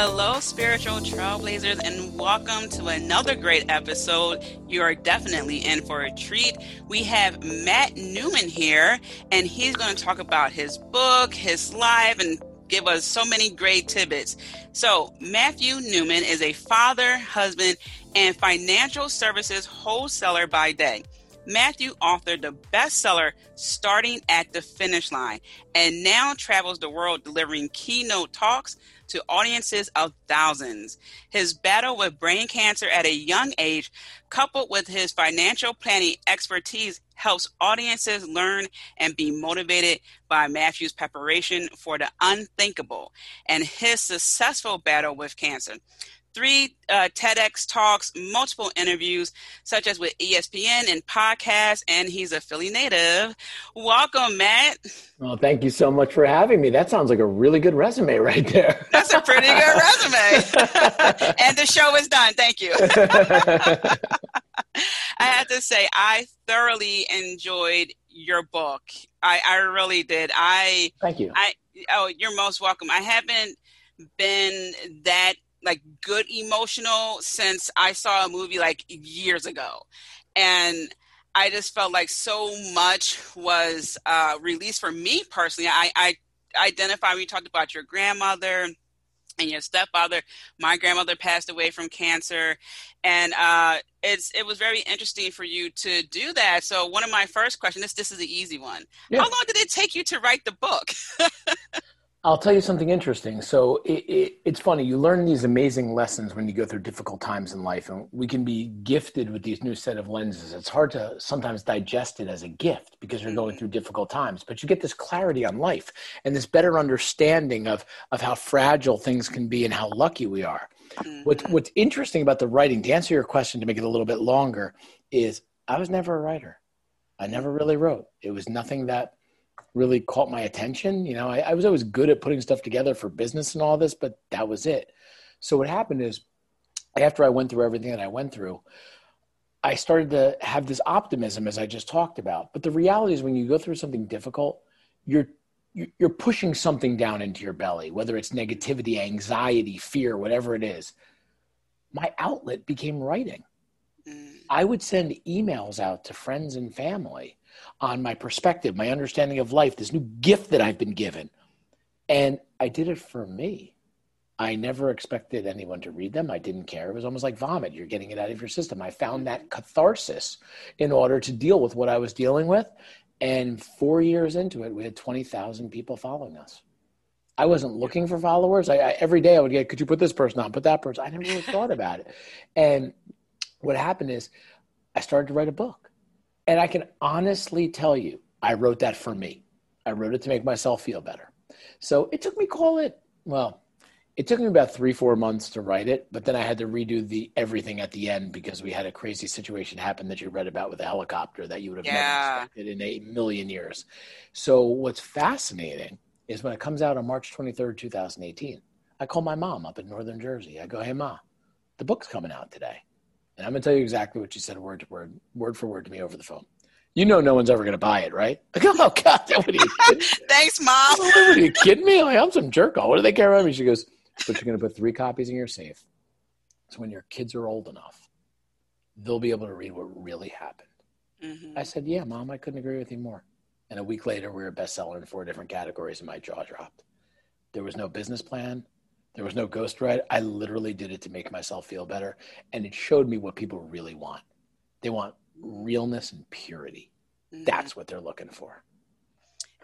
Hello, spiritual trailblazers, and welcome to another great episode. You are definitely in for a treat. We have Matt Newman here, and he's going to talk about his book, his life, and give us so many great tidbits. So, Matthew Newman is a father, husband, and financial services wholesaler by day. Matthew authored the bestseller Starting at the Finish Line and now travels the world delivering keynote talks to audiences of thousands. His battle with brain cancer at a young age, coupled with his financial planning expertise, helps audiences learn and be motivated by Matthew's preparation for the unthinkable and his successful battle with cancer three uh, TEDx talks, multiple interviews, such as with ESPN and podcasts, and he's a Philly native. Welcome, Matt. Well, thank you so much for having me. That sounds like a really good resume right there. That's a pretty good resume. and the show is done. Thank you. I have to say, I thoroughly enjoyed your book. I, I really did. I thank you. I oh, you're most welcome. I haven't been that like good emotional since I saw a movie like years ago. And I just felt like so much was uh, released for me personally. I, I identify when you talked about your grandmother and your stepfather. My grandmother passed away from cancer, and uh, it's it was very interesting for you to do that. So one of my first questions this this is the easy one. Yeah. How long did it take you to write the book? I'll tell you something interesting. So it, it, it's funny. You learn these amazing lessons when you go through difficult times in life, and we can be gifted with these new set of lenses. It's hard to sometimes digest it as a gift because you're going through difficult times, but you get this clarity on life and this better understanding of of how fragile things can be and how lucky we are. What's mm-hmm. What's interesting about the writing, to answer your question, to make it a little bit longer, is I was never a writer. I never really wrote. It was nothing that really caught my attention. You know, I, I was always good at putting stuff together for business and all this, but that was it. So what happened is after I went through everything that I went through, I started to have this optimism as I just talked about. But the reality is when you go through something difficult, you're you're pushing something down into your belly, whether it's negativity, anxiety, fear, whatever it is. My outlet became writing. Mm. I would send emails out to friends and family on my perspective, my understanding of life, this new gift that I've been given. And I did it for me. I never expected anyone to read them. I didn't care. It was almost like vomit. You're getting it out of your system. I found that catharsis in order to deal with what I was dealing with. And four years into it, we had 20,000 people following us. I wasn't looking for followers. I, I, every day I would get, could you put this person on, put that person? I never really thought about it. And what happened is I started to write a book. And I can honestly tell you, I wrote that for me. I wrote it to make myself feel better. So it took me, call it, well, it took me about three, four months to write it, but then I had to redo the everything at the end because we had a crazy situation happen that you read about with a helicopter that you would have yeah. never expected in a million years. So what's fascinating is when it comes out on March 23rd, 2018, I call my mom up in Northern Jersey. I go, hey, mom, the book's coming out today. And I'm going to tell you exactly what you said word to word, word for word to me over the phone. You know, no one's ever going to buy it, right? Like, oh, God, what are you kidding Thanks, Mom. what are you kidding me? Like, I'm some jerk. What do they care about me? She goes, but you're going to put three copies in your safe. So when your kids are old enough, they'll be able to read what really happened. Mm-hmm. I said, yeah, Mom, I couldn't agree with you more. And a week later, we were a bestseller in four different categories, and my jaw dropped. There was no business plan. There was no ghost ride. I literally did it to make myself feel better. And it showed me what people really want. They want realness and purity. Mm-hmm. That's what they're looking for.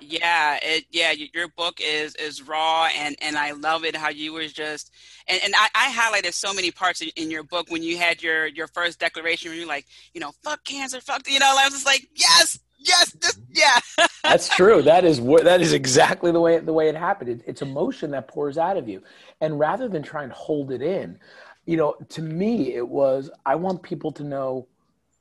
Yeah, it yeah, your book is is raw and and I love it how you was just and, and I, I highlighted so many parts in your book when you had your your first declaration where you're like, you know, fuck cancer, fuck you know, I was just like, yes, yes, this, yeah. That's true. That is what that is exactly the way the way it happened. It, it's emotion that pours out of you. And rather than try and hold it in, you know, to me it was I want people to know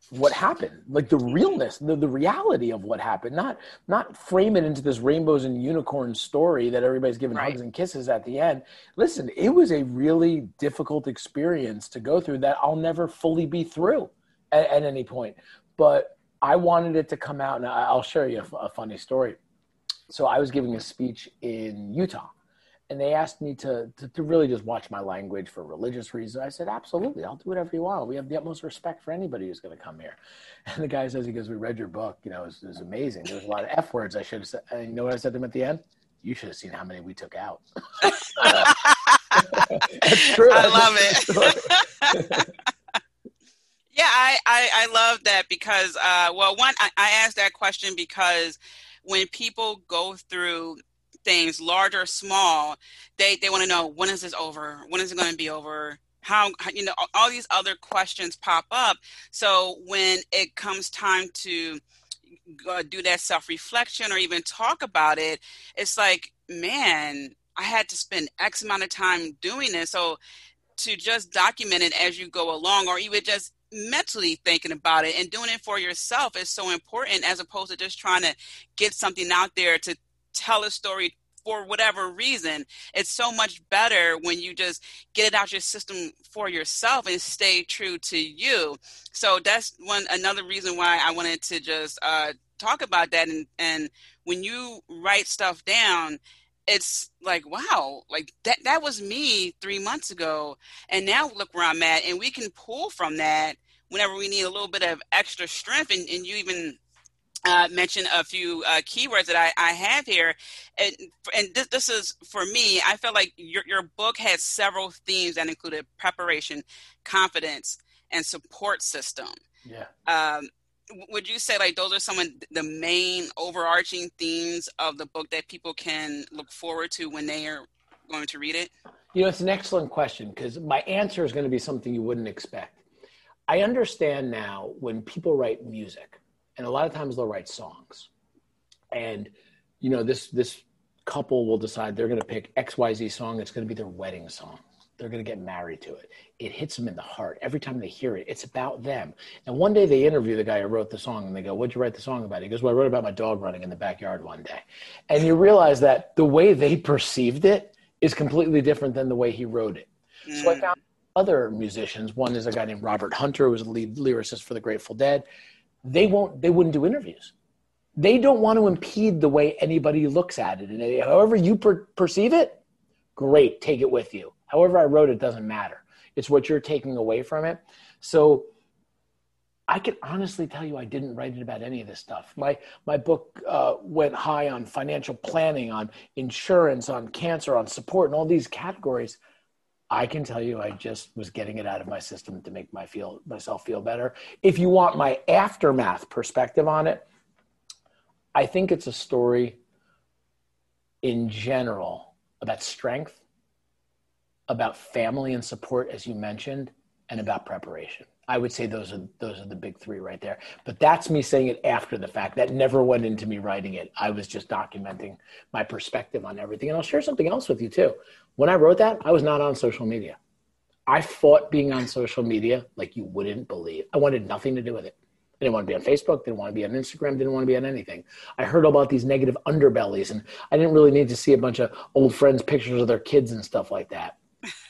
what happened like the realness the, the reality of what happened not not frame it into this rainbows and unicorns story that everybody's giving right. hugs and kisses at the end listen it was a really difficult experience to go through that i'll never fully be through at, at any point but i wanted it to come out and i'll share you a, a funny story so i was giving a speech in utah and they asked me to, to, to really just watch my language for religious reasons. I said, absolutely, I'll do whatever you want. We have the utmost respect for anybody who's going to come here. And the guy says, he goes, we read your book. You know, it was, it was amazing. There was a lot of F words I should have said. And you know what I said to him at the end? You should have seen how many we took out. That's true. I love it. Yeah, I, I, I, love that because, uh, well, one, I, I asked that question because when people go through things, large or small, they they want to know when is this over? When is it going to be over? How you know all these other questions pop up. So when it comes time to do that self reflection or even talk about it, it's like, man, I had to spend X amount of time doing this. So to just document it as you go along, or even just mentally thinking about it and doing it for yourself is so important as opposed to just trying to get something out there to tell a story for whatever reason. It's so much better when you just get it out your system for yourself and stay true to you. So that's one another reason why i wanted to just uh, talk about that and, and when you write stuff down it's like wow like that that was me three months ago and now look where i'm at and we can pull from that whenever we need a little bit of extra strength and, and you even uh, mention a few uh, keywords that I, I have here. And, and this, this, is for me, I felt like your, your book has several themes that included preparation, confidence, and support system. Yeah. Um, would you say like those are some of the main overarching themes of the book that people can look forward to when they are going to read it? You know, it's an excellent question because my answer is going to be something you wouldn't expect. I understand now when people write music, and a lot of times they'll write songs. And you know this this couple will decide they're going to pick xyz song it's going to be their wedding song. They're going to get married to it. It hits them in the heart every time they hear it. It's about them. And one day they interview the guy who wrote the song and they go what'd you write the song about? He goes well i wrote about my dog running in the backyard one day. And you realize that the way they perceived it is completely different than the way he wrote it. Mm. so i mm. found other musicians. One is a guy named robert hunter who was a lead lyricist for the grateful dead. They won't they wouldn't do interviews. They don't want to impede the way anybody looks at it. And however you per- perceive it great take it with you. However i wrote it doesn't matter. It's what you're taking away from it. So i can honestly tell you i didn't write it about any of this stuff. My my book uh, went high on financial planning on insurance on cancer on support and all these categories I can tell you, I just was getting it out of my system to make my feel myself feel better. If you want my aftermath perspective on it, I think it's a story in general about strength, about family and support, as you mentioned, and about preparation. I would say those are those are the big three right there. But that's me saying it after the fact. That never went into me writing it. I was just documenting my perspective on everything. And I'll share something else with you too. When I wrote that, I was not on social media. I fought being on social media like you wouldn't believe. I wanted nothing to do with it. I didn't want to be on Facebook, didn't want to be on Instagram, didn't want to be on anything. I heard about these negative underbellies, and I didn't really need to see a bunch of old friends' pictures of their kids and stuff like that.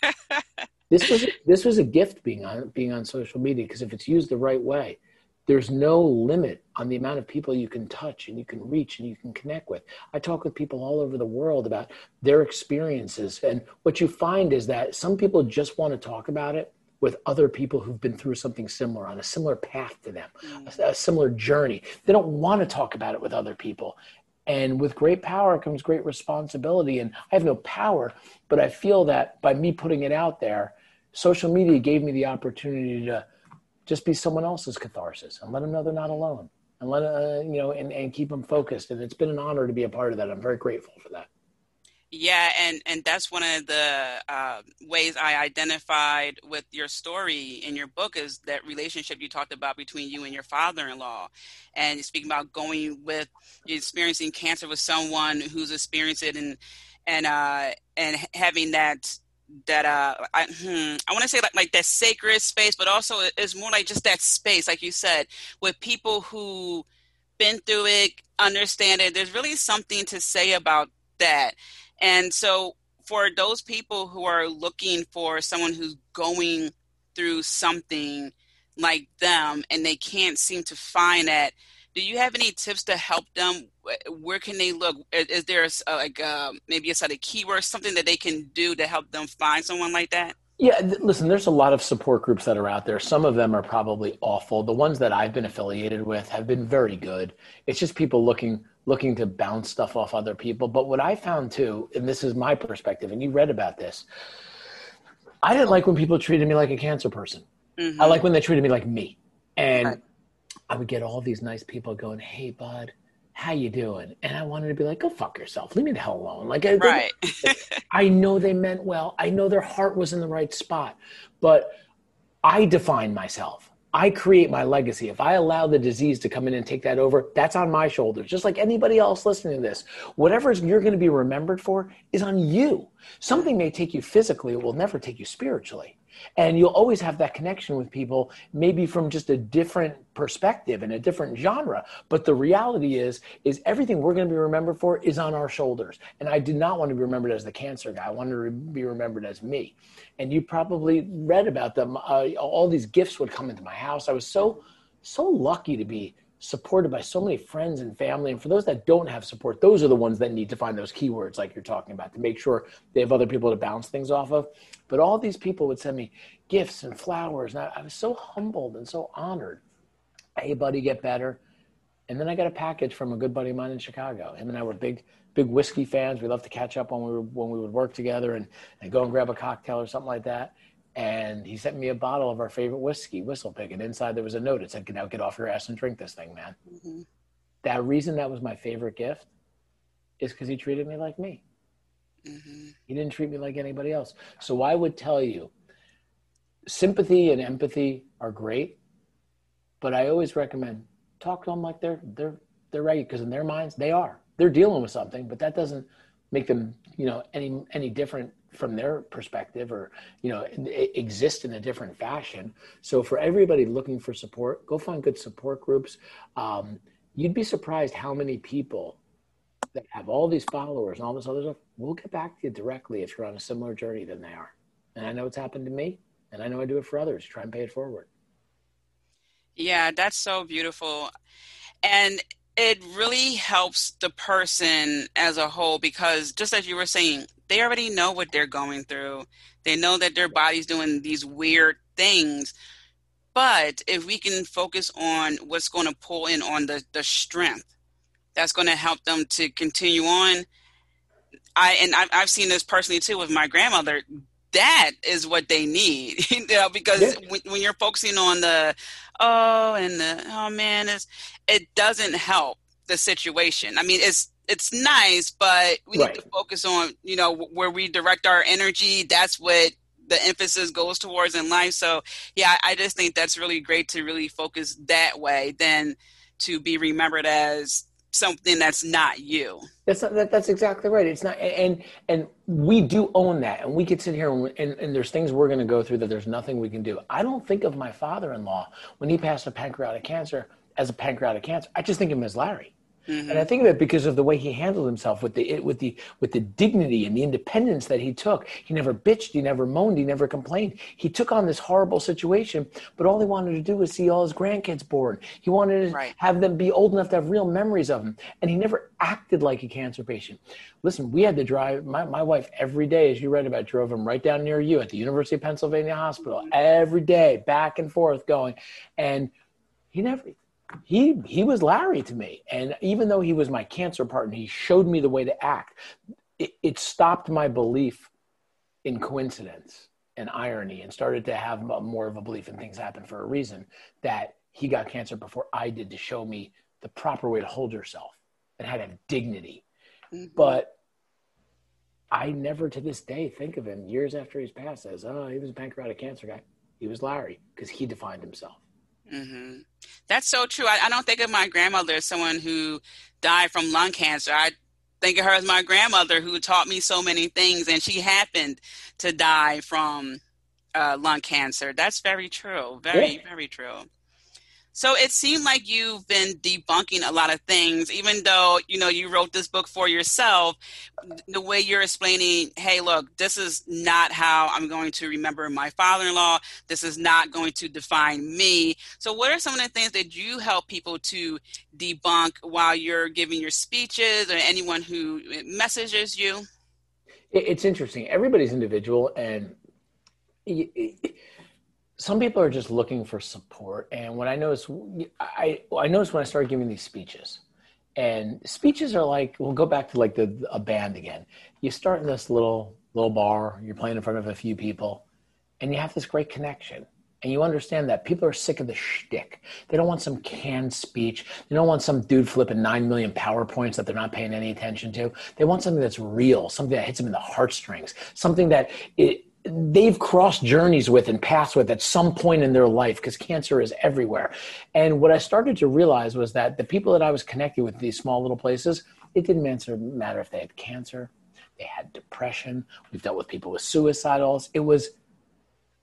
this was this was a gift being on being on social media because if it's used the right way, there's no limit on the amount of people you can touch and you can reach and you can connect with. I talk with people all over the world about their experiences. And what you find is that some people just want to talk about it with other people who've been through something similar on a similar path to them, mm. a, a similar journey. They don't want to talk about it with other people. And with great power comes great responsibility. And I have no power, but I feel that by me putting it out there, social media gave me the opportunity to just be someone else's catharsis and let them know they're not alone. and let uh, you know and, and keep them focused. And it's been an honor to be a part of that. I'm very grateful for that. Yeah, and and that's one of the uh, ways I identified with your story in your book is that relationship you talked about between you and your father-in-law, and speaking about going with experiencing cancer with someone who's experienced it and and uh, and having that that uh I hmm, I want to say like like that sacred space, but also it's more like just that space, like you said, with people who been through it, understand it. There's really something to say about that and so, for those people who are looking for someone who's going through something like them and they can't seem to find that, do you have any tips to help them? Where can they look? Is there a, like uh, maybe a set of keywords, something that they can do to help them find someone like that? Yeah, listen, there's a lot of support groups that are out there. Some of them are probably awful. The ones that I've been affiliated with have been very good. It's just people looking looking to bounce stuff off other people. But what I found too, and this is my perspective, and you read about this, I didn't like when people treated me like a cancer person. Mm-hmm. I like when they treated me like me. And right. I would get all these nice people going, "Hey, bud, how you doing?" And I wanted to be like, "Go fuck yourself. Leave me the hell alone." Like, right. I know they meant well. I know their heart was in the right spot, but I define myself. I create my legacy. If I allow the disease to come in and take that over, that's on my shoulders, just like anybody else listening to this. Whatever you're going to be remembered for is on you. Something may take you physically, it will never take you spiritually and you'll always have that connection with people maybe from just a different perspective and a different genre. But the reality is is everything we're going to be remembered for is on our shoulders. And i did not want to be remembered as the cancer guy. I wanted to be remembered as me. And you probably read about them. Uh, all these gifts would come into my house. I was so so lucky to be supported by so many friends and family. And for those that don't have support, those are the ones that need to find those keywords like you're talking about to make sure they have other people to bounce things off of. But all these people would send me gifts and flowers. And I, I was so humbled and so honored. Hey, buddy, get better. And then I got a package from a good buddy of mine in Chicago. Him and I were big, big whiskey fans. We loved to catch up when we were when we would work together and, and go and grab a cocktail or something like that and he sent me a bottle of our favorite whiskey, Whistlepig, and inside there was a note. It said, "Now get off your ass and drink this thing, man." Mm-hmm. That reason that was my favorite gift is because he treated me like me. Mm-hmm. He didn't treat me like anybody else. So I would tell you, sympathy and empathy are great, but I always recommend talk to them like they're they're they're right because in their minds they are they're dealing with something, but that doesn't make them you know any any different from their perspective or you know exist in a different fashion. So for everybody looking for support go find good support groups. Um, you'd be surprised how many people that have all these followers and all this other stuff will get back to you directly if you're on a similar journey than they are. And i know it's happened to me and i know i do it for others. Try and pay it forward. Yeah that's so beautiful. And it really helps the person as a whole because just as you were saying they already know what they're going through. They know that their body's doing these weird things. But if we can focus on what's going to pull in on the, the strength that's going to help them to continue on i and I've, I've seen this personally too with my grandmother. That is what they need you know because yeah. when, when, you're focusing on the oh and the oh man it's, it doesn't help the situation. I mean it's it's nice but we right. need to focus on you know where we direct our energy that's what the emphasis goes towards in life so yeah i just think that's really great to really focus that way than to be remembered as something that's not you. That's not, that, that's exactly right. It's not, and and we do own that, and we could sit here and, and, and there's things we're going to go through that there's nothing we can do. I don't think of my father-in-law when he passed a pancreatic cancer as a pancreatic cancer. I just think of him as Larry. Mm-hmm. And I think of it because of the way he handled himself with the with the with the dignity and the independence that he took. He never bitched, he never moaned, he never complained. He took on this horrible situation, but all he wanted to do was see all his grandkids born. He wanted to right. have them be old enough to have real memories of him. And he never acted like a cancer patient. Listen, we had to drive my, my wife every day, as you read about, drove him right down near you at the University of Pennsylvania Hospital mm-hmm. every day, back and forth going. And he never he he was Larry to me. And even though he was my cancer partner, he showed me the way to act. It, it stopped my belief in coincidence and irony, and started to have more of a belief in things happen for a reason. That he got cancer before I did to show me the proper way to hold yourself and how to have dignity. Mm-hmm. But I never to this day think of him years after he's passed as, oh, he was a pancreatic cancer guy. He was Larry because he defined himself. Mm-hmm. That's so true. I, I, don't think of my grandmother as someone who died from lung cancer. I think of her as my grandmother who taught me so many things, and she happened to die from uh, lung cancer. That's very true. Very, yeah. very true. So it seemed like you've been debunking a lot of things, even though you know you wrote this book for yourself. The way you're explaining, hey, look, this is not how I'm going to remember my father-in-law. This is not going to define me. So, what are some of the things that you help people to debunk while you're giving your speeches, or anyone who eh, messages you? It's interesting. Everybody's individual, and some people are just looking for support. And what I notice, I I noticed when I started giving these speeches, and speeches are like we'll go back to like the a band again. You start in this little little bar, you're playing in front of a few people, and you have this great connection. And you understand that people are sick of the shtick. They don't want some canned speech. They don't want some dude flipping nine million PowerPoints that they're not paying any attention to. They want something that's real, something that hits them in the heartstrings, something that it, they've crossed journeys with and passed with at some point in their life because cancer is everywhere. And what I started to realize was that the people that I was connecting with these small little places, it didn't matter if they had cancer, they had depression. We've dealt with people with suicidals. It was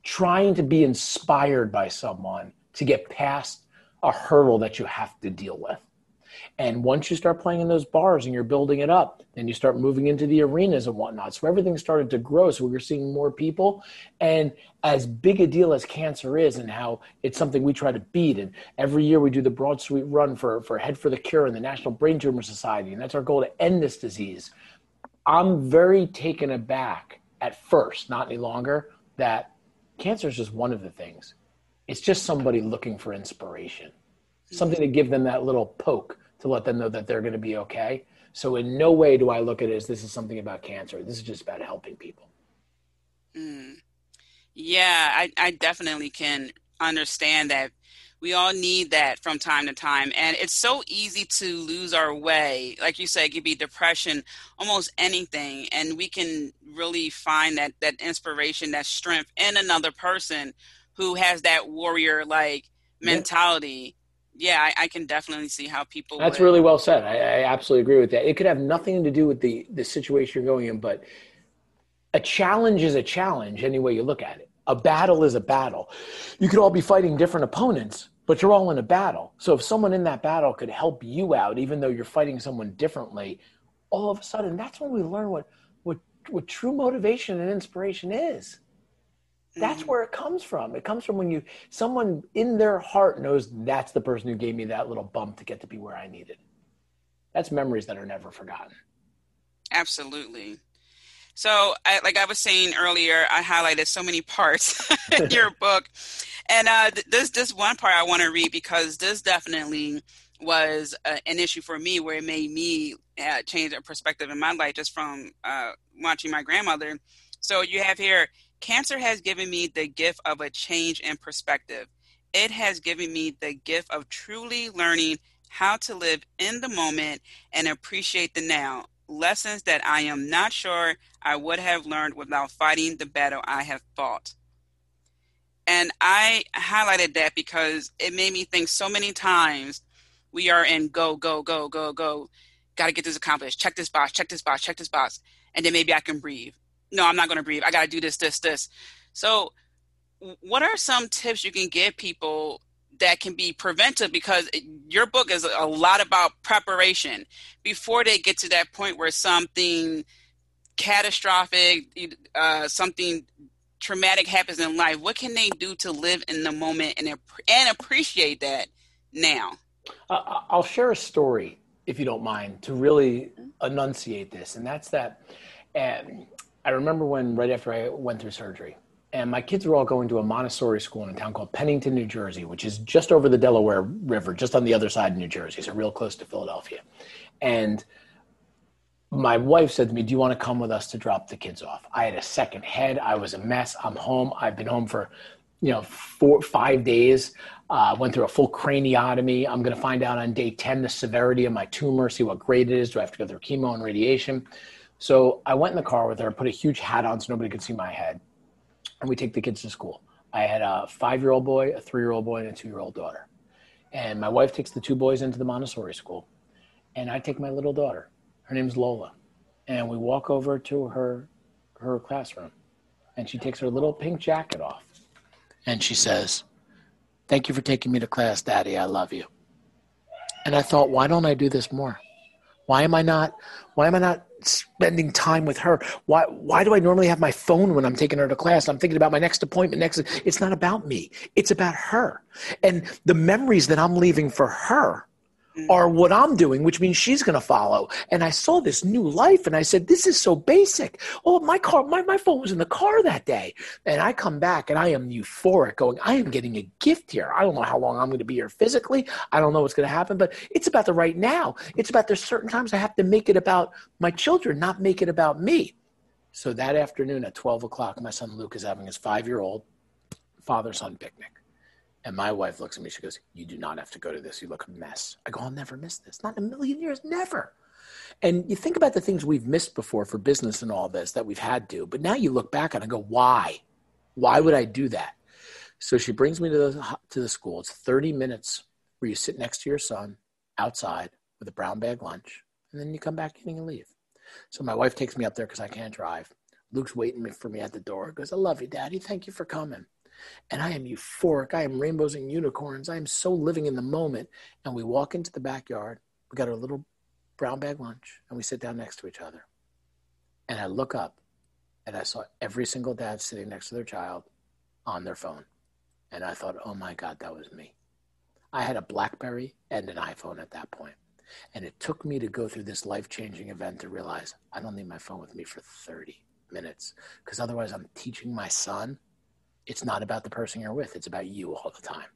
trying to be inspired by someone to get past a hurdle that you have to deal with. And once you start playing in those bars and you're building it up, then you start moving into the arenas and whatnot. So everything started to grow. So we were seeing more people. And as big a deal as cancer is and how it's something we try to beat. And every year we do the Broad Street Run for, for Head for the Cure and the National Brain Tumor Society. And that's our goal to end this disease. I'm very taken aback at first, not any longer, that cancer is just one of the things. It's just somebody looking for inspiration, something to give them that little poke to let them know that they're going to be okay. So in no way do I look at it as this is something about cancer. This is just about helping people. Mm. Yeah, I, I definitely can understand that. We all need that from time to time. And it's so easy to lose our way. Like you said, it could be depression, almost anything. And we can really find that, that inspiration, that strength in another person who has that warrior like mentality yeah, I, I, can definitely see how people. That's would. really well said. I, I, absolutely agree with that. It could have nothing to do with the the situation you're going in, but a challenge is a challenge any way you look at it. A battle is a battle. You could all be fighting different opponents, but you're all in a battle. So if someone in that battle could help you out, even though you're fighting someone differently, all of a sudden, that's when we learn what what what true motivation and inspiration is. That's mm-hmm. where it comes from. It comes from when you someone in their heart knows that's the person who gave me that little bump to get to be where I needed. That's memories that are never forgotten. Absolutely. So, I, like I was saying earlier, I highlighted so many parts in your book, and uh, this this one part I want to read because this definitely was uh, an issue for me where it made me uh, change a perspective in my life just from uh, watching my grandmother. So you have here Cancer has given me the gift of a change in perspective. It has given me the gift of truly learning how to live in the moment and appreciate the now. Lessons that I am not sure I would have learned without fighting the battle I have fought. And I highlighted that because it made me think so many times we are in go, go, go, go, go. Got to get this accomplished. Check this box, check this box, check this box. And then maybe I can breathe no, I'm not going to breathe. I got to do this, this, this. So, what are some tips you can give people that can be preventive? Because your book is a lot about preparation before they get to that point where something catastrophic, uh, something traumatic happens in life. What can they do to live in the moment and and appreciate that now? I'll share a story, if you don't mind, to really enunciate this, and that's that. Um, I remember when right after I went through surgery, and my kids were all going to a Montessori school in a town called Pennington, New Jersey, which is just over the Delaware River, just on the other side of New Jersey, so real close to Philadelphia. And my wife said to me, Do you want to come with us to drop the kids off? I had a second head. I was a mess. I'm home. I've been home for, you know, four, five days. Uh, went through a full craniotomy. I'm going to find out on day 10 the severity of my tumor, see what grade it is. Do I have to go through chemo and radiation? So I went in the car with her, put a huge hat on so nobody could see my head, and we take the kids to school. I had a five year old boy, a three year old boy, and a two year old daughter. And my wife takes the two boys into the Montessori school, and I take my little daughter. Her name's Lola. And we walk over to her her classroom, and she takes her little pink jacket off, and she says, Thank you for taking me to class, Daddy. I love you. And I thought, why don't I do this more? Why am I not? Why am I not spending time with her? Why? Why do I normally have my phone when I'm taking her to class? I'm thinking about my next appointment. Next, it's not about me. It's about her, and the memories that I'm leaving for her Mm-hmm. are what I'm doing, which means she's going to follow. And I saw this new life and I said, this is so basic. Oh, my car, my, my phone was in the car that day. And I come back and I am euphoric going, I am getting a gift here. I don't know how long I'm going to be here physically. I don't know what's going to happen, but it's about the right now. It's about there's certain times I have to make it about my children, not make it about me. So that afternoon at 12 o'clock, my son Luke is having his five year old father son picnic. And my wife looks at me. She goes, "You do not have to go to this. You look a mess." I go, "I'll never miss this. Not in a million years. Never." And you think about the things we've missed before for business and all this that we've had to, but now you look back and I go, "Why? Why would I do that?" So she brings me to the to the school. It's 30 minutes where you sit next to your son outside with a brown bag lunch, and then you come back in and leave. So my wife takes me up there because I can't drive. Luke's waiting for me at the door. Goes, "I love you, Daddy. Thank you for coming." And I am euphoric. I am rainbows and unicorns. I am so living in the moment. And we walk into the backyard. We got our little brown bag lunch, and we sit down next to each other. And I look up, and I saw every single dad sitting next to their child on their phone. And I thought, oh my God, that was me. I had a Blackberry and an iPhone at that point. And it took me to go through this life changing event to realize I don't need my phone with me for 30 minutes because otherwise I'm teaching my son it's not about the person you're with, it's about you all the time.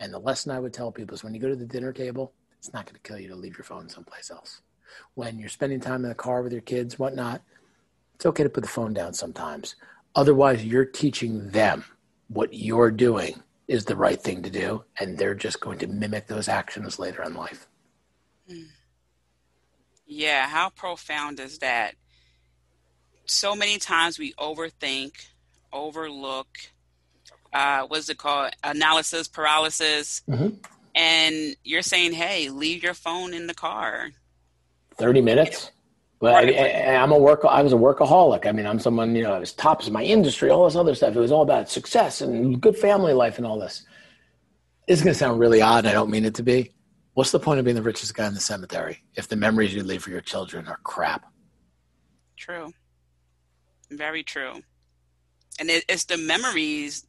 And the lesson I would tell people is when you go to the dinner table, it's not going to kill you to leave your phone someplace else. When you're spending time in the car with your kids, whatnot, it's okay to put the phone down sometimes. Otherwise, you're teaching them what you're doing is the right thing to do, and they're just going to mimic those actions later in life. Hmm. Yeah, how profound is that? So many times we overthink overlook uh, what's it called analysis paralysis mm-hmm. and you're saying hey leave your phone in the car 30 minutes well, I, am a work. I was a workaholic. I mean, I'm someone. You know, I was tops of my industry, all this other stuff. It was all about success and good family life and all this. This is going to sound really odd. I don't mean it to be. What's the point of being the richest guy in the cemetery if the memories you leave for your children are crap? True. Very true and it, it's the memories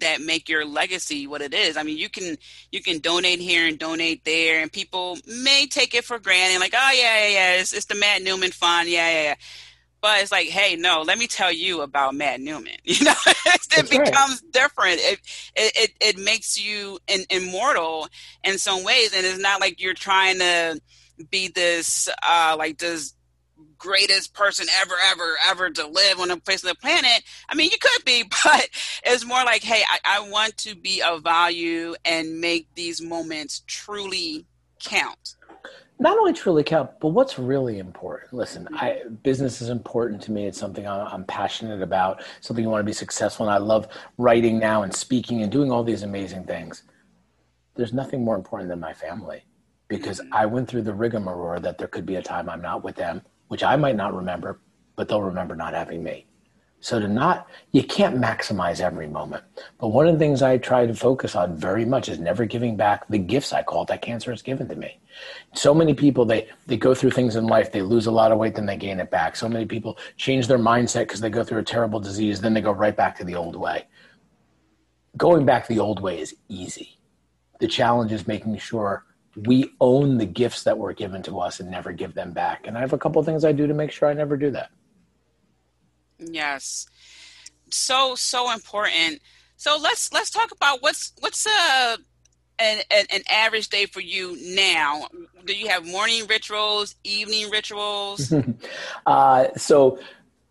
that make your legacy what it is. I mean, you can you can donate here and donate there, and people may take it for granted, like, oh yeah, yeah, yeah, it's, it's the Matt Newman Fund, yeah, yeah, yeah. But it's like, hey, no, let me tell you about Matt Newman. You know, it becomes right. different. It, it it makes you in, immortal in some ways, and it's not like you're trying to be this uh like this greatest person ever, ever, ever to live on the face of the planet. I mean, you could be, but it's more like, hey, I, I want to be of value and make these moments truly count not only truly count, but what's really important. Listen, I, business is important to me. It's something I'm passionate about, something I want to be successful. And I love writing now and speaking and doing all these amazing things. There's nothing more important than my family because mm-hmm. I went through the rigmarole that there could be a time I'm not with them which I might not remember, but they'll remember not having me. So to not, you can't maximize every moment. But one of the things I try to focus on very much is never giving back the gifts I call that cancer has given to me. So many people, they, they go through things in life, they lose a lot of weight, then they gain it back. So many people change their mindset because they go through a terrible disease, then they go right back to the old way. Going back the old way is easy. The challenge is making sure we own the gifts that were given to us and never give them back. And I have a couple of things I do to make sure I never do that. Yes. So so important. So let's let's talk about what's what's uh an, an, an average day for you now. Do you have morning rituals, evening rituals? uh, so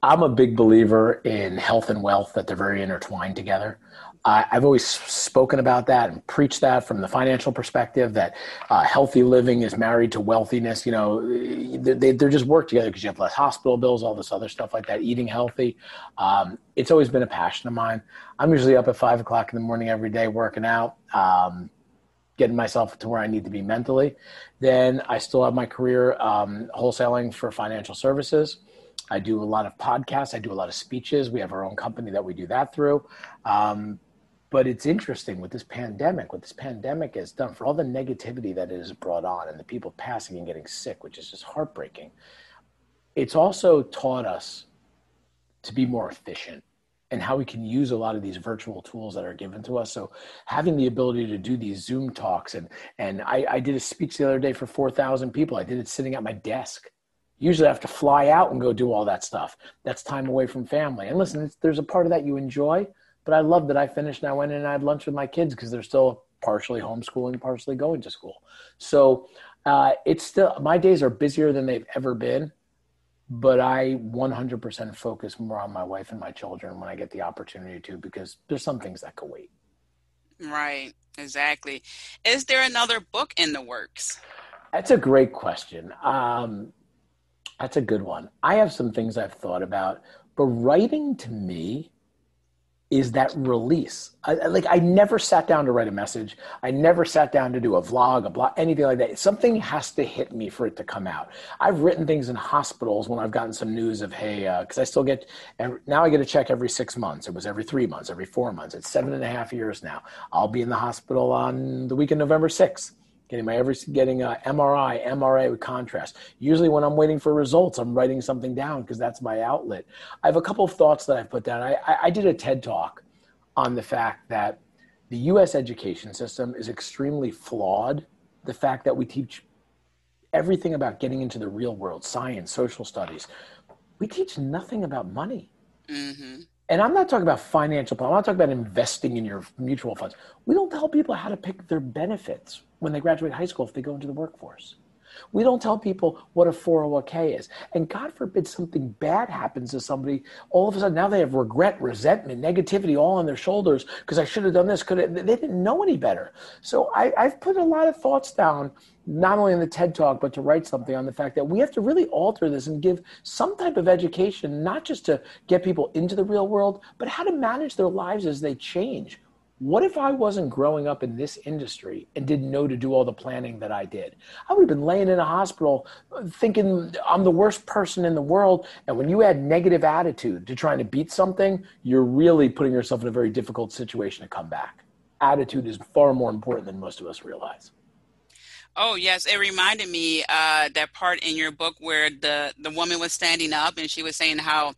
I'm a big believer in health and wealth that they're very intertwined together. I, have always spoken about that and preached that from the financial perspective that uh, healthy living is married to wealthiness. You know, they, they, just work together because you have less hospital bills, all this other stuff like that, eating healthy. Um, it's always been a passion of mine. I'm usually up at five o'clock in the morning every day working out, um, getting myself to where I need to be mentally. Then I still have my career um, wholesaling for financial services. I do a lot of podcasts. I do a lot of speeches. We have our own company that we do that through. Um, but it's interesting with this pandemic, what this pandemic has done for all the negativity that it has brought on and the people passing and getting sick, which is just heartbreaking. It's also taught us to be more efficient and how we can use a lot of these virtual tools that are given to us. So having the ability to do these Zoom talks and and I, I did a speech the other day for four thousand people. I did it sitting at my desk. Usually I have to fly out and go do all that stuff. That's time away from family. And listen, there's a part of that you enjoy, but I love that I finished and I went in and I had lunch with my kids because they're still partially homeschooling, partially going to school. So uh, it's still, my days are busier than they've ever been, but I 100% focus more on my wife and my children when I get the opportunity to because there's some things that could wait. Right, exactly. Is there another book in the works? That's a great question. Um, that's a good one. I have some things I've thought about, but writing to me is that release. I, like I never sat down to write a message. I never sat down to do a vlog, a blog, anything like that. Something has to hit me for it to come out. I've written things in hospitals when I've gotten some news of hey, because uh, I still get and now I get a check every six months. It was every three months, every four months. It's seven and a half years now. I'll be in the hospital on the week of November sixth getting my every getting a MRI, MRA with contrast. Usually, when I'm waiting for results, I'm writing something down because that's my outlet. I have a couple of thoughts that I've put down. I, I, I did a TED talk on the fact that the U.S. education system is extremely flawed. The fact that we teach everything about getting into the real world, science, social studies, we teach nothing about money. Mm-hmm. And I'm not talking about financial. I'm not talking about investing in your mutual funds. We don't tell people how to pick their benefits when they graduate high school if they go into the workforce. We don't tell people what a 401k is. And God forbid something bad happens to somebody, all of a sudden now they have regret, resentment, negativity all on their shoulders because I should have done this. Could they didn't know any better. So I, I've put a lot of thoughts down, not only in the TED Talk, but to write something on the fact that we have to really alter this and give some type of education, not just to get people into the real world, but how to manage their lives as they change what if I wasn't growing up in this industry and didn't know to do all the planning that I did? I would have been laying in a hospital thinking I'm the worst person in the world. And when you add negative attitude to trying to beat something, you're really putting yourself in a very difficult situation to come back. Attitude is far more important than most of us realize. Oh yes, it reminded me uh, that part in your book where the the woman was standing up and she was saying how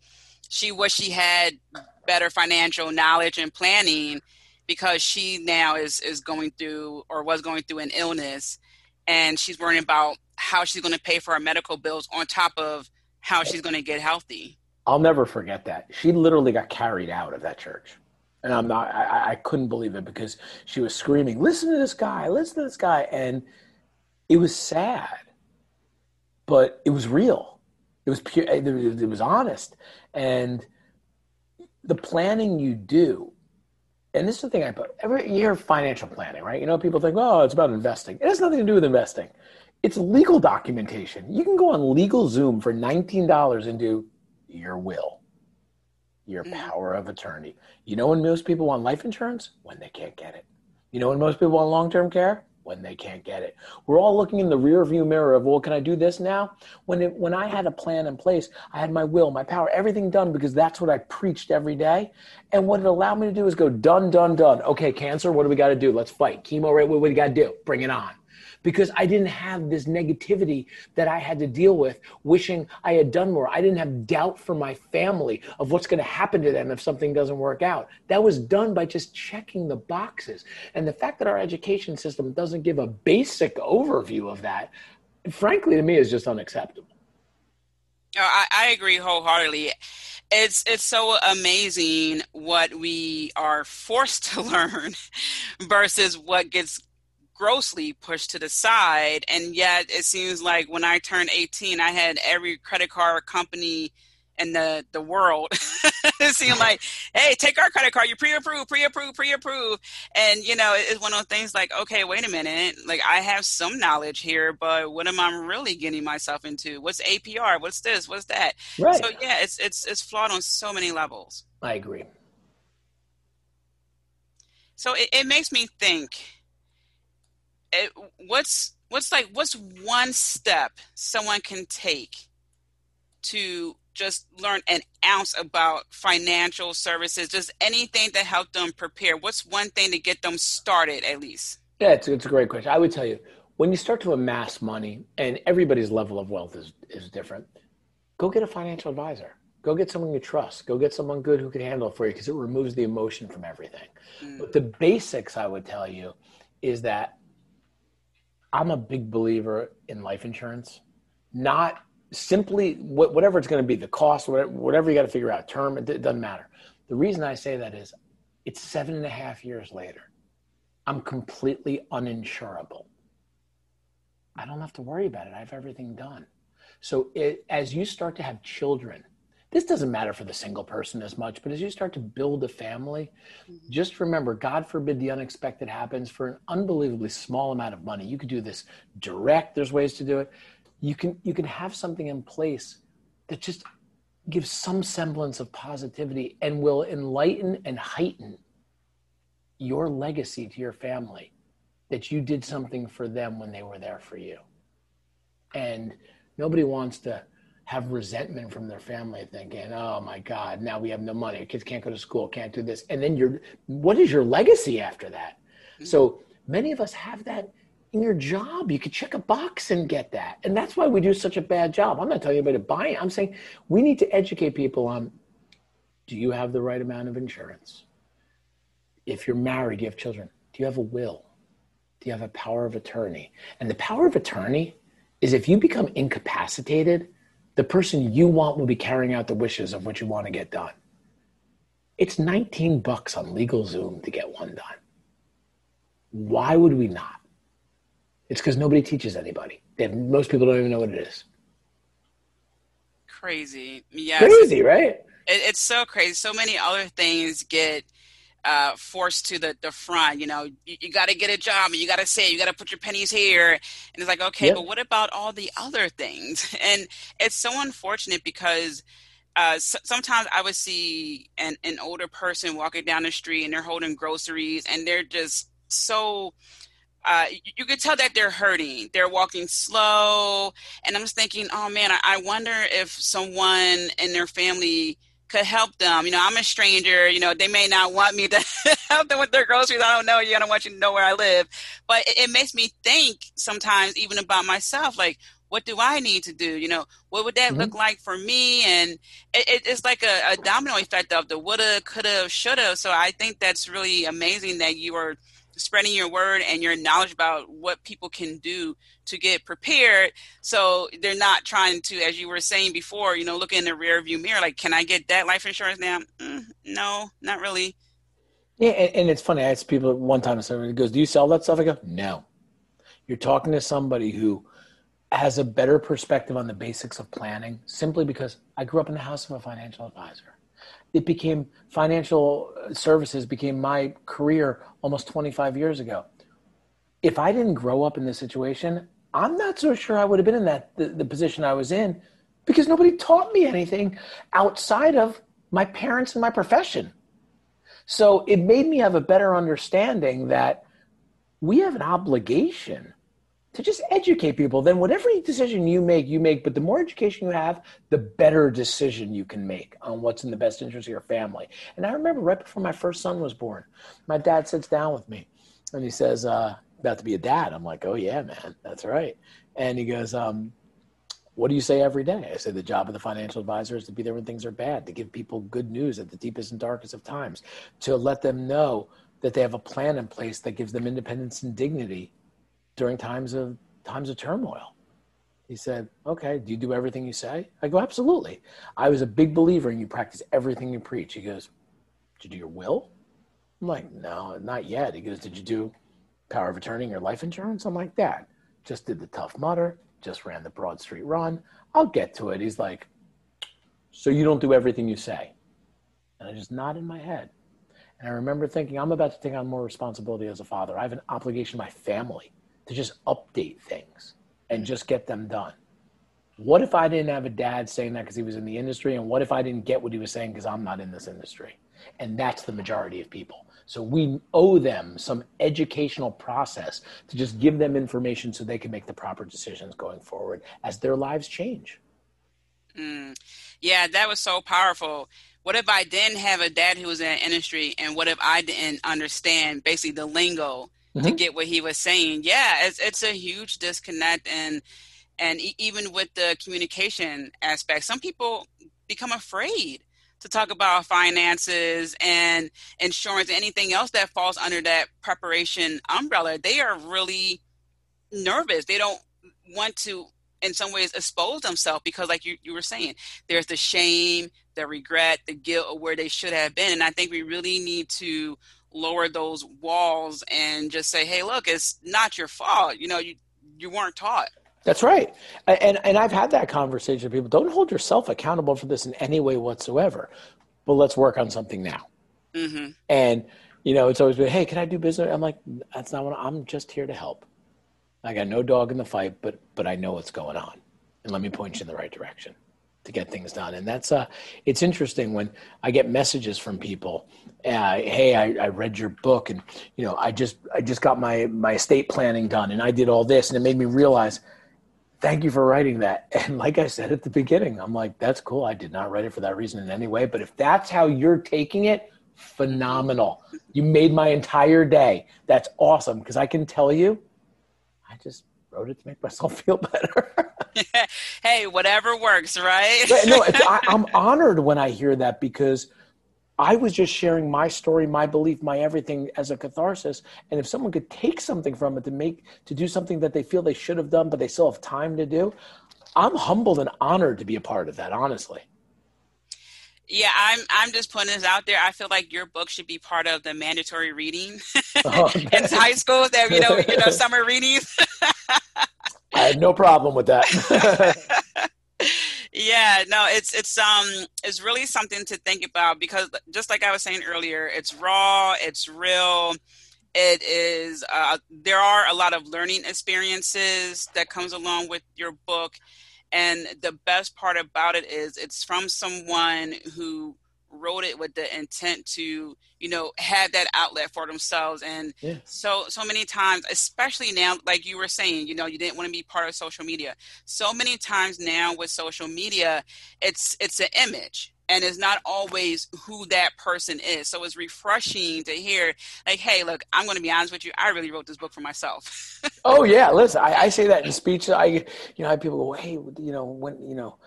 she wish she had better financial knowledge and planning because she now is is going through or was going through an illness and she's worrying about how she's going to pay for her medical bills on top of how she's going to get healthy. I'll never forget that. She literally got carried out of that church. And I'm not, I, I couldn't believe it because she was screaming, listen to this guy, listen to this guy. And it was sad, but it was real. It was pure, it was honest. And the planning you do and this is the thing I put every year financial planning, right? You know, people think, oh, it's about investing. It has nothing to do with investing. It's legal documentation. You can go on Legal Zoom for $19 and do your will, your mm. power of attorney. You know when most people want life insurance? When they can't get it. You know when most people want long term care? When they can't get it. We're all looking in the rear view mirror of, well, can I do this now? When it, when I had a plan in place, I had my will, my power, everything done because that's what I preached every day. And what it allowed me to do is go done, done, done. Okay, cancer, what do we got to do? Let's fight. Chemo, right? What do we got to do? Bring it on because I didn't have this negativity that I had to deal with, wishing I had done more. I didn't have doubt for my family of what's going to happen to them if something doesn't work out. That was done by just checking the boxes. And the fact that our education system doesn't give a basic overview of that, frankly, to me, is just unacceptable. I, I agree wholeheartedly it's it's so amazing what we are forced to learn versus what gets grossly pushed to the side. And yet, it seems like when I turned 18, I had every credit card company in the the world. It seemed like hey take our credit card. You pre-approved pre-approved pre-approved. And you know it's one of those things like okay wait a minute. Like i have some knowledge here but what am i really getting myself into? What's apr what's this? What's that? Right. so yeah it's it's it's flawed on so many levels. I agree. So it, it makes me think it, what's what's like what's one step someone can take to just learn an ounce about financial services just anything to help them prepare? What's one thing to get them started at least? Yeah it's, it's a great question. I would tell you when you start to amass money and everybody's level of wealth is, is different go get a financial advisor. Go get someone you trust. Go get someone good who can handle it for you because it removes the emotion from everything. Mm. but the basics i would tell you is that i'm a big believer in life insurance not simply whatever it's going to be, the cost, whatever, you got to figure out, term, it, doesn't matter. The reason I say that is it's seven and a half years later. I'm completely uninsurable. I don't have to worry about it. I have everything done. So it, as you start to have children, this doesn't matter for the single person as much, but as you start to build a family, mm-hmm. just remember, God forbid the unexpected happens for an unbelievably small amount of money. You could do this direct. There's ways to do it you can you can have something in place that just gives some semblance of positivity and will enlighten and heighten your legacy to your family that you did something for them when they were there for you and nobody wants to have resentment from their family thinking oh my god now we have no money kids can't go to school can't do this and then you're what is your legacy after that mm-hmm. so many of us have that in your job. You could check a box and get that. And that's why we do such a bad job. I'm not telling anybody to buy it. I'm saying we need to educate people on do you have the right amount of insurance? If you're married, you have children, do you have a will? Do you have a power of attorney? And the power of attorney is if you become incapacitated, the person you want will be carrying out the wishes of what you want to get done. It's 19 bucks on LegalZoom to get one done. Why would we not? It's because nobody teaches anybody. Have, most people don't even know what it is. Crazy. Yeah. Crazy, right? It, it's so crazy. So many other things get uh, forced to the, the front. You know, you, you got to get a job and you got to say, you got to put your pennies here. And it's like, okay, but what about all the other things? And it's so unfortunate because uh, so, sometimes I would see an, an older person walking down the street and they're holding groceries and they're just so uh, you, you could tell that they're hurting. They're walking slow. And I'm just thinking, oh man, I, I wonder if someone in their family could help them. You know, I'm a stranger. You know, they may not want me to help them with their groceries. I don't know you. I don't want you to know where I live. But it, it, makes me think sometimes, even about myself, like, what do I need to do? You know, what would that mm-hmm. look like for me? And it, it, it's like a, a domino effect of the woulda, coulda, shoulda. So I think that's really amazing that you are – spreading your word and your knowledge about what people can do to get prepared. So they're not trying to as you were saying before you know look in the rear view mirror like can i get that life insurance now? Mm, no not really. Yeah and, and, it's funny i asked people one time somebody goes do you sell that stuff? I go no. You're talking to somebody who has a better perspective on the basics of planning simply because i grew up in the house of a financial advisor it became financial services became my career almost 25 years ago. If I didn't grow up in this situation, I'm not so sure I would have been in that the, the position I was in because nobody taught me anything outside of my parents and my profession. So it made me have a better understanding that we have an obligation to just educate people. Then whatever decision you make, you make. But the more education you have, the better decision you can make on what's in the best interest of your family. And I remember right before my first son was born, my dad sits down with me and he says, uh, about to be a dad. I'm like, oh yeah, man, that's right. And he goes, um, what do you say every day? I say the job of the financial advisor is to be there when things are bad, to give people good news at the deepest and darkest of times, to let them know that they have a plan in place that gives them independence and dignity during times of times of turmoil. He said, Okay, do you do everything you say? I go, Absolutely. I was a big believer in you practice everything you preach. He goes, Did you do your will? I'm like, No, not yet. He goes, Did you do power of attorney or life insurance? I'm like, That. Just did the Tough Mudder, just ran the Broad Street run. I'll get to it. He's like, so you don't do everything you say. And I just nodded my head. And I remember thinking, I'm about to take on more responsibility as a father. I have an obligation to my family to just update things and just get them done. What if I didn't have a dad saying that because he was in the industry? And what if I didn't get what he was saying because I'm not in this industry? And that's the majority of people. So we owe them some educational process to just give them information so they can make the proper decisions going forward as their lives change. Mm. Yeah, that was so powerful. What if I didn't have a dad who was in the industry, and what if I didn't understand basically the lingo mm-hmm. to get what he was saying? Yeah, it's it's a huge disconnect, and and even with the communication aspect, some people become afraid to talk about finances and insurance, anything else that falls under that preparation umbrella. They are really nervous. They don't want to in some ways expose themselves because like you, you were saying there's the shame the regret the guilt of where they should have been and i think we really need to lower those walls and just say hey look it's not your fault. You know you you weren't taught. That's right. And and i've had that conversation with people. Don't hold yourself accountable for this in any way whatsoever but let's work on something now. Mm-hmm. and you know it's always been hey can i do business? I'm like that's not what i'm just here to help. I got no dog in the fight, but but I know what's going on, and let me point you in the right direction to get things done. And that's uh, it's interesting when I get messages from people. Uh, hey, I, I read your book, and you know, I just I just got my my estate planning done, and I did all this, and it made me realize. Thank you for writing that. And like I said at the beginning, I'm like, that's cool. I did not write it for that reason in any way. But if that's how you're taking it, phenomenal. You made my entire day. That's awesome. Because I can tell you, I just wrote it to make myself feel better. hey, whatever works, right? no, I, I'm honored when I hear that because I was just sharing my story, my belief, my everything as a catharsis. And if someone could take something from it to make to do something that they feel they should have done, but they still have time to do, I'm humbled and honored to be a part of that. Honestly. Yeah, I'm I'm just putting this out there. I feel like your book should be part of the mandatory reading oh, in high school. That you know, you know, summer readings. I had no problem with that. yeah, no, it's it's um it's really something to think about because just like I was saying earlier, it's raw, it's real. It is uh, there are a lot of learning experiences that comes along with your book and the best part about it is it's from someone who wrote it with the intent to you know have that outlet for themselves and yeah. so so many times especially now like you were saying you know you didn't want to be part of social media so many times now with social media it's it's an image and it's not always who that person is. So it's refreshing to hear, like, hey, look, I'm going to be honest with you. I really wrote this book for myself. oh yeah, listen, I, I, say that in speech. I, you know, I have people go, hey, you know, when you know,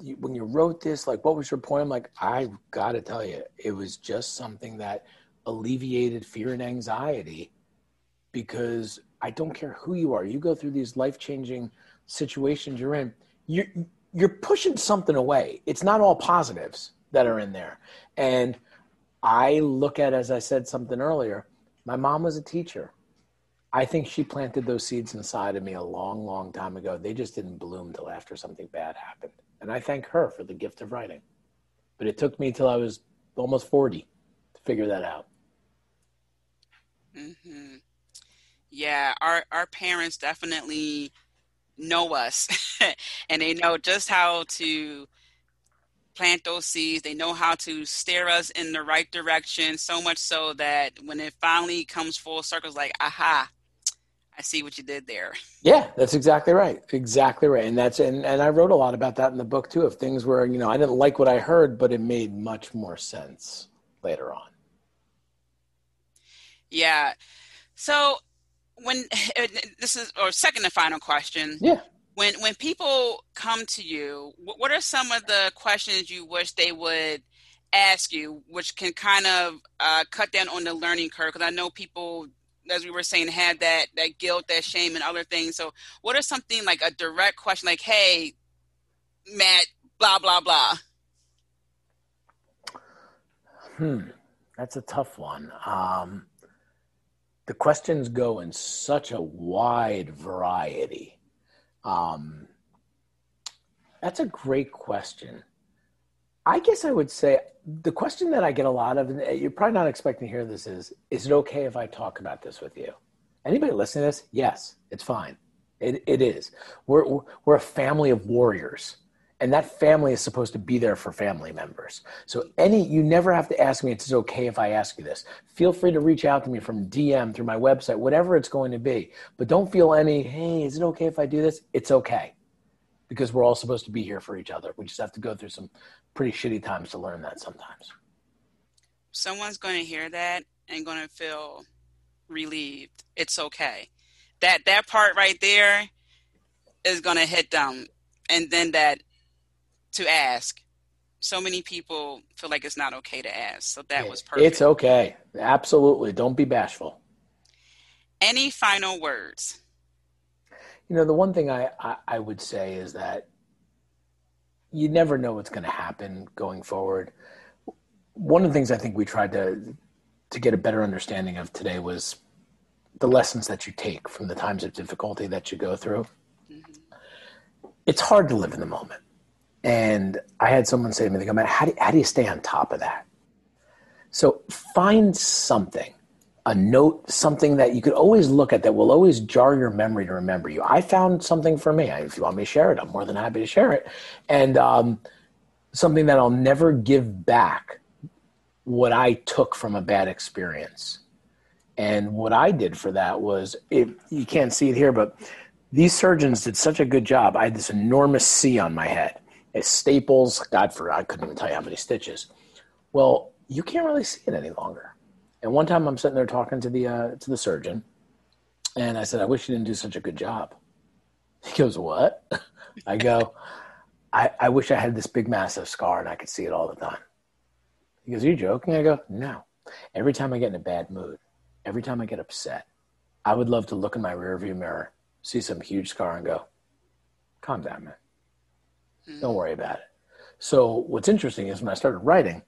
you, when you wrote this, like, what was your point? I'm like, I got to tell you, it was just something that alleviated fear and anxiety, because I don't care who you are. You go through these life changing situations you're in. You you're pushing something away. It's not all positives that are in there. And I look at, as I said something earlier, my mom was a teacher. I think she planted those seeds inside of me a long, long time ago. They just didn't bloom till after something bad happened. And I thank her for the gift of writing. But it took me till I was almost 40 to figure that out. Mm-hmm. Yeah, our, our parents definitely know us and they know just how to plant those seeds. They know how to steer us in the right direction, so much so that when it finally comes full circle, it's like, aha, I see what you did there. Yeah, that's exactly right. Exactly right. And that's and, and I wrote a lot about that in the book too, of things where, you know, I didn't like what I heard, but it made much more sense later on. Yeah. So when this is or second and final question. Yeah. When when people come to you, what are some of the questions you wish they would ask you, which can kind of uh, cut down on the learning curve? Because I know people, as we were saying, had that that guilt, that shame, and other things. So, what are something like a direct question, like, "Hey, Matt, blah blah blah." Hmm, that's a tough one. Um, the questions go in such a wide variety. Um, that's a great question. I guess I would say the question that I get a lot of, and uh, you're probably not expecting to hear this, is Is it okay if I talk about this with you? Anybody listening to this? Yes, it's fine. It, it is. We're, we're a family of warriors, and that family is supposed to be there for family members. So, any, you never have to ask me, it's okay if I ask you this. Feel free to reach out to me from DM, through my website, whatever it's going to be. But don't feel any, hey, is it okay if I do this? It's okay because we're all supposed to be here for each other. We just have to go through some pretty shitty times to learn that sometimes. Someone's going to hear that and going to feel relieved. It's okay. That that part right there is going to hit them and then that to ask. So many people feel like it's not okay to ask. So that was perfect. It's okay. Absolutely. Don't be bashful. Any final words? You know, the one thing I, I, I would say is that you never know what's going to happen going forward. One of the things I think we tried to to get a better understanding of today was the lessons that you take from the times of difficulty that you go through. Mm-hmm. It's hard to live in the moment. And I had someone say to me, they go, man, how do, how do you stay on top of that? So find something a note, something that you could always look at that will always jar your memory to remember you. I found something for me. If you want me to share it, I'm more than happy to share it. And um, something that I'll never give back what I took from a bad experience. And what I did for that was, it, you can't see it here, but these surgeons did such a good job. I had this enormous C on my head. It's staples, God for I couldn't even tell you how many stitches. Well, you can't really see it any longer and one time I'm sitting there talking to the uh, to the surgeon, and I said, "I wish you didn't do such a good job." He goes, "What?" I go, I, "I wish I had this big massive scar and I could see it all the time." He goes, "Are you joking?" I go, "No." Every time I get in a bad mood, every time I get upset, I would love to look in my rearview mirror, see some huge scar, and go, "Calm down, man. Don't worry about it." So what's interesting is when I started writing,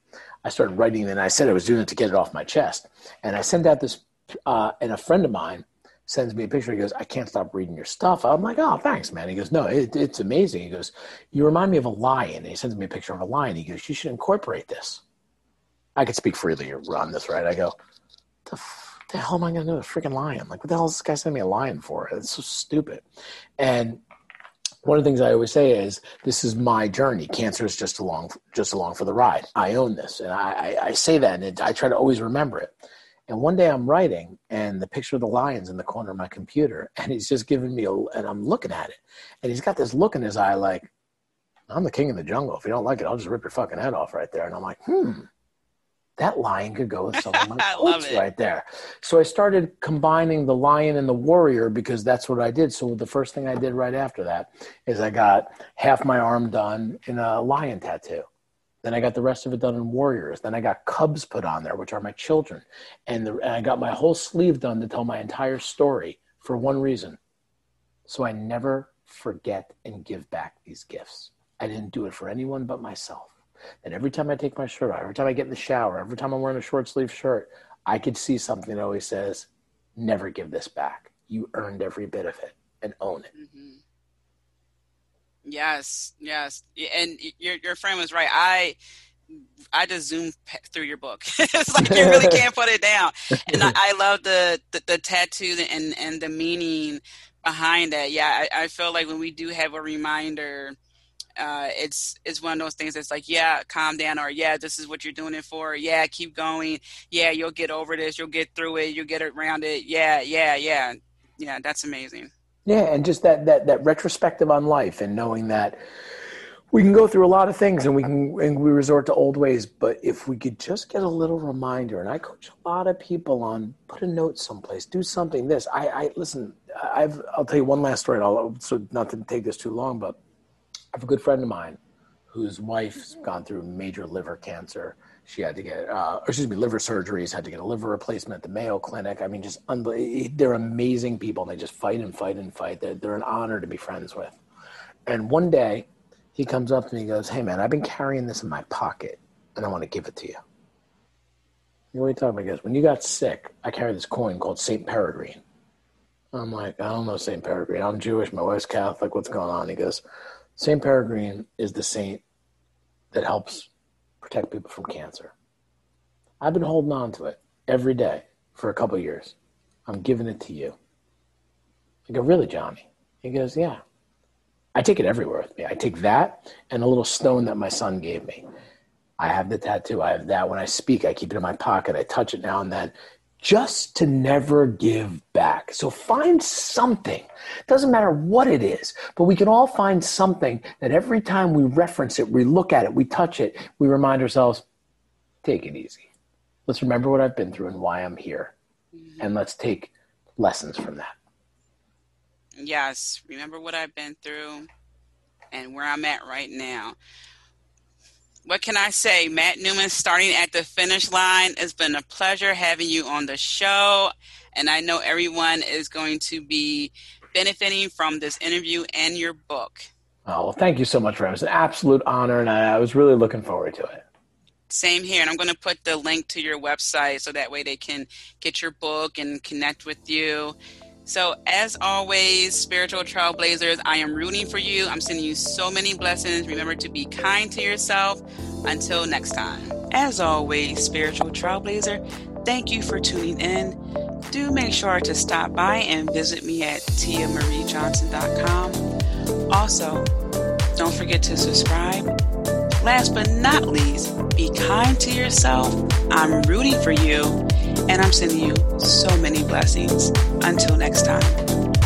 I started writing and I said I was doing it to get it off my chest. And I sent out this, uh, and a friend of mine sends me a picture. He goes, I can't stop reading your stuff. I'm like, oh, thanks, man. He goes, no, it, it's amazing. He goes, you remind me of a lion. And he sends me a picture of a lion. He goes, you should incorporate this. I could speak freely on this, right? I go, the, f- the hell am I going to do a freaking lion? Like, what the hell is this guy sending me a lion for? It's so stupid. And one of the things I always say is this is my journey. Cancer is just along just along for the ride. I own this, and I, I, say that, and it, I try to always remember it. And one day I'm writing, and the picture of the lion's in the corner of my computer, and he's just giving me a, and I'm looking at it, and he's got this look in his eye like, I'm the king of the jungle. If you don't like it, I'll just rip your fucking head off right there. And I'm like, hmm, that lion could go with some of my quotes right there. So I started combining the lion and the warrior because that's what I did. So the first thing I did right after that is I got half my arm done in a lion tattoo. Then I got the rest of it done in warriors. Then I got cubs put on there, which are my children. And, the, and I got my whole sleeve done to tell my entire story for one reason. So I never forget and give back these gifts. I didn't do it for anyone but myself. And every time I take my shirt off, every time I get in the shower, every time I'm wearing a short sleeve shirt, I could see something that always says, never give this back. You earned every bit of it and own it. Mm-hmm. Yes, yes. And your, your friend was right. I, I just zoomed through your book. it's like you really can't put it down. And I, I love the, the, the tattoo and, and the meaning behind that. Yeah, I, I feel like when we do have a reminder – uh, it's it's one of those things that's like, yeah, calm down, or yeah, this is what you're doing it for. Yeah, keep going. Yeah, you'll get over this. You'll get through it. You'll get around it. Yeah, yeah, yeah, yeah. That's amazing. Yeah, and just that that that retrospective on life and knowing that we can go through a lot of things and we can and we resort to old ways but if we could just get a little reminder and i coach a lot of people on put a note someplace do something this i i listen i've i'll tell you one last story i'll so not to take this too long but I have a good friend of mine whose wife's gone through major liver cancer. She had to get, uh, excuse me, liver surgeries, had to get a liver replacement at the Mayo Clinic. I mean, just unbelievable. They're amazing people. They just fight and fight and fight. They're, they're an honor to be friends with. And one day he comes up to me and he goes, Hey, man, I've been carrying this in my pocket and I want to give it to you. You what are you talking about? He goes, When you got sick, I carried this coin called St. Peregrine. I'm like, I don't know St. Peregrine. I'm Jewish. My wife's Catholic. What's going on? He goes, St. Peregrine is the saint that helps protect people from cancer. I've been holding on to it every day for a couple years. I'm giving it to you. I go, Really, Johnny? He goes, Yeah. I take it everywhere with me. I take that and a little stone that my son gave me. I have the tattoo. I have that. When I speak, I keep it in my pocket. I touch it now and then just to never give back. So find something. Doesn't matter what it is, but we can all find something that every time we reference it, we look at it, we touch it, we remind ourselves, take it easy. Let's remember what I've been through and why I'm here. Mm-hmm. And let's take lessons from that. Yes, remember what I've been through and where I'm at right now. What can I say? Matt Newman starting at the finish line. It's been a pleasure having you on the show. And I know everyone is going to be benefiting from this interview and your book. Oh, well, thank you so much, Ram. It's an absolute honor, and I, I was really looking forward to it. Same here. And I'm going to put the link to your website so that way they can get your book and connect with you. So, as always, spiritual trailblazers, I am rooting for you. I'm sending you so many blessings. Remember to be kind to yourself. Until next time. As always, spiritual trailblazer, thank you for tuning in. Do make sure to stop by and visit me at tiamariejohnson.com. Also, don't forget to subscribe. Last but not least, be kind to yourself. I'm rooting for you and I'm sending you so many blessings. Until next time.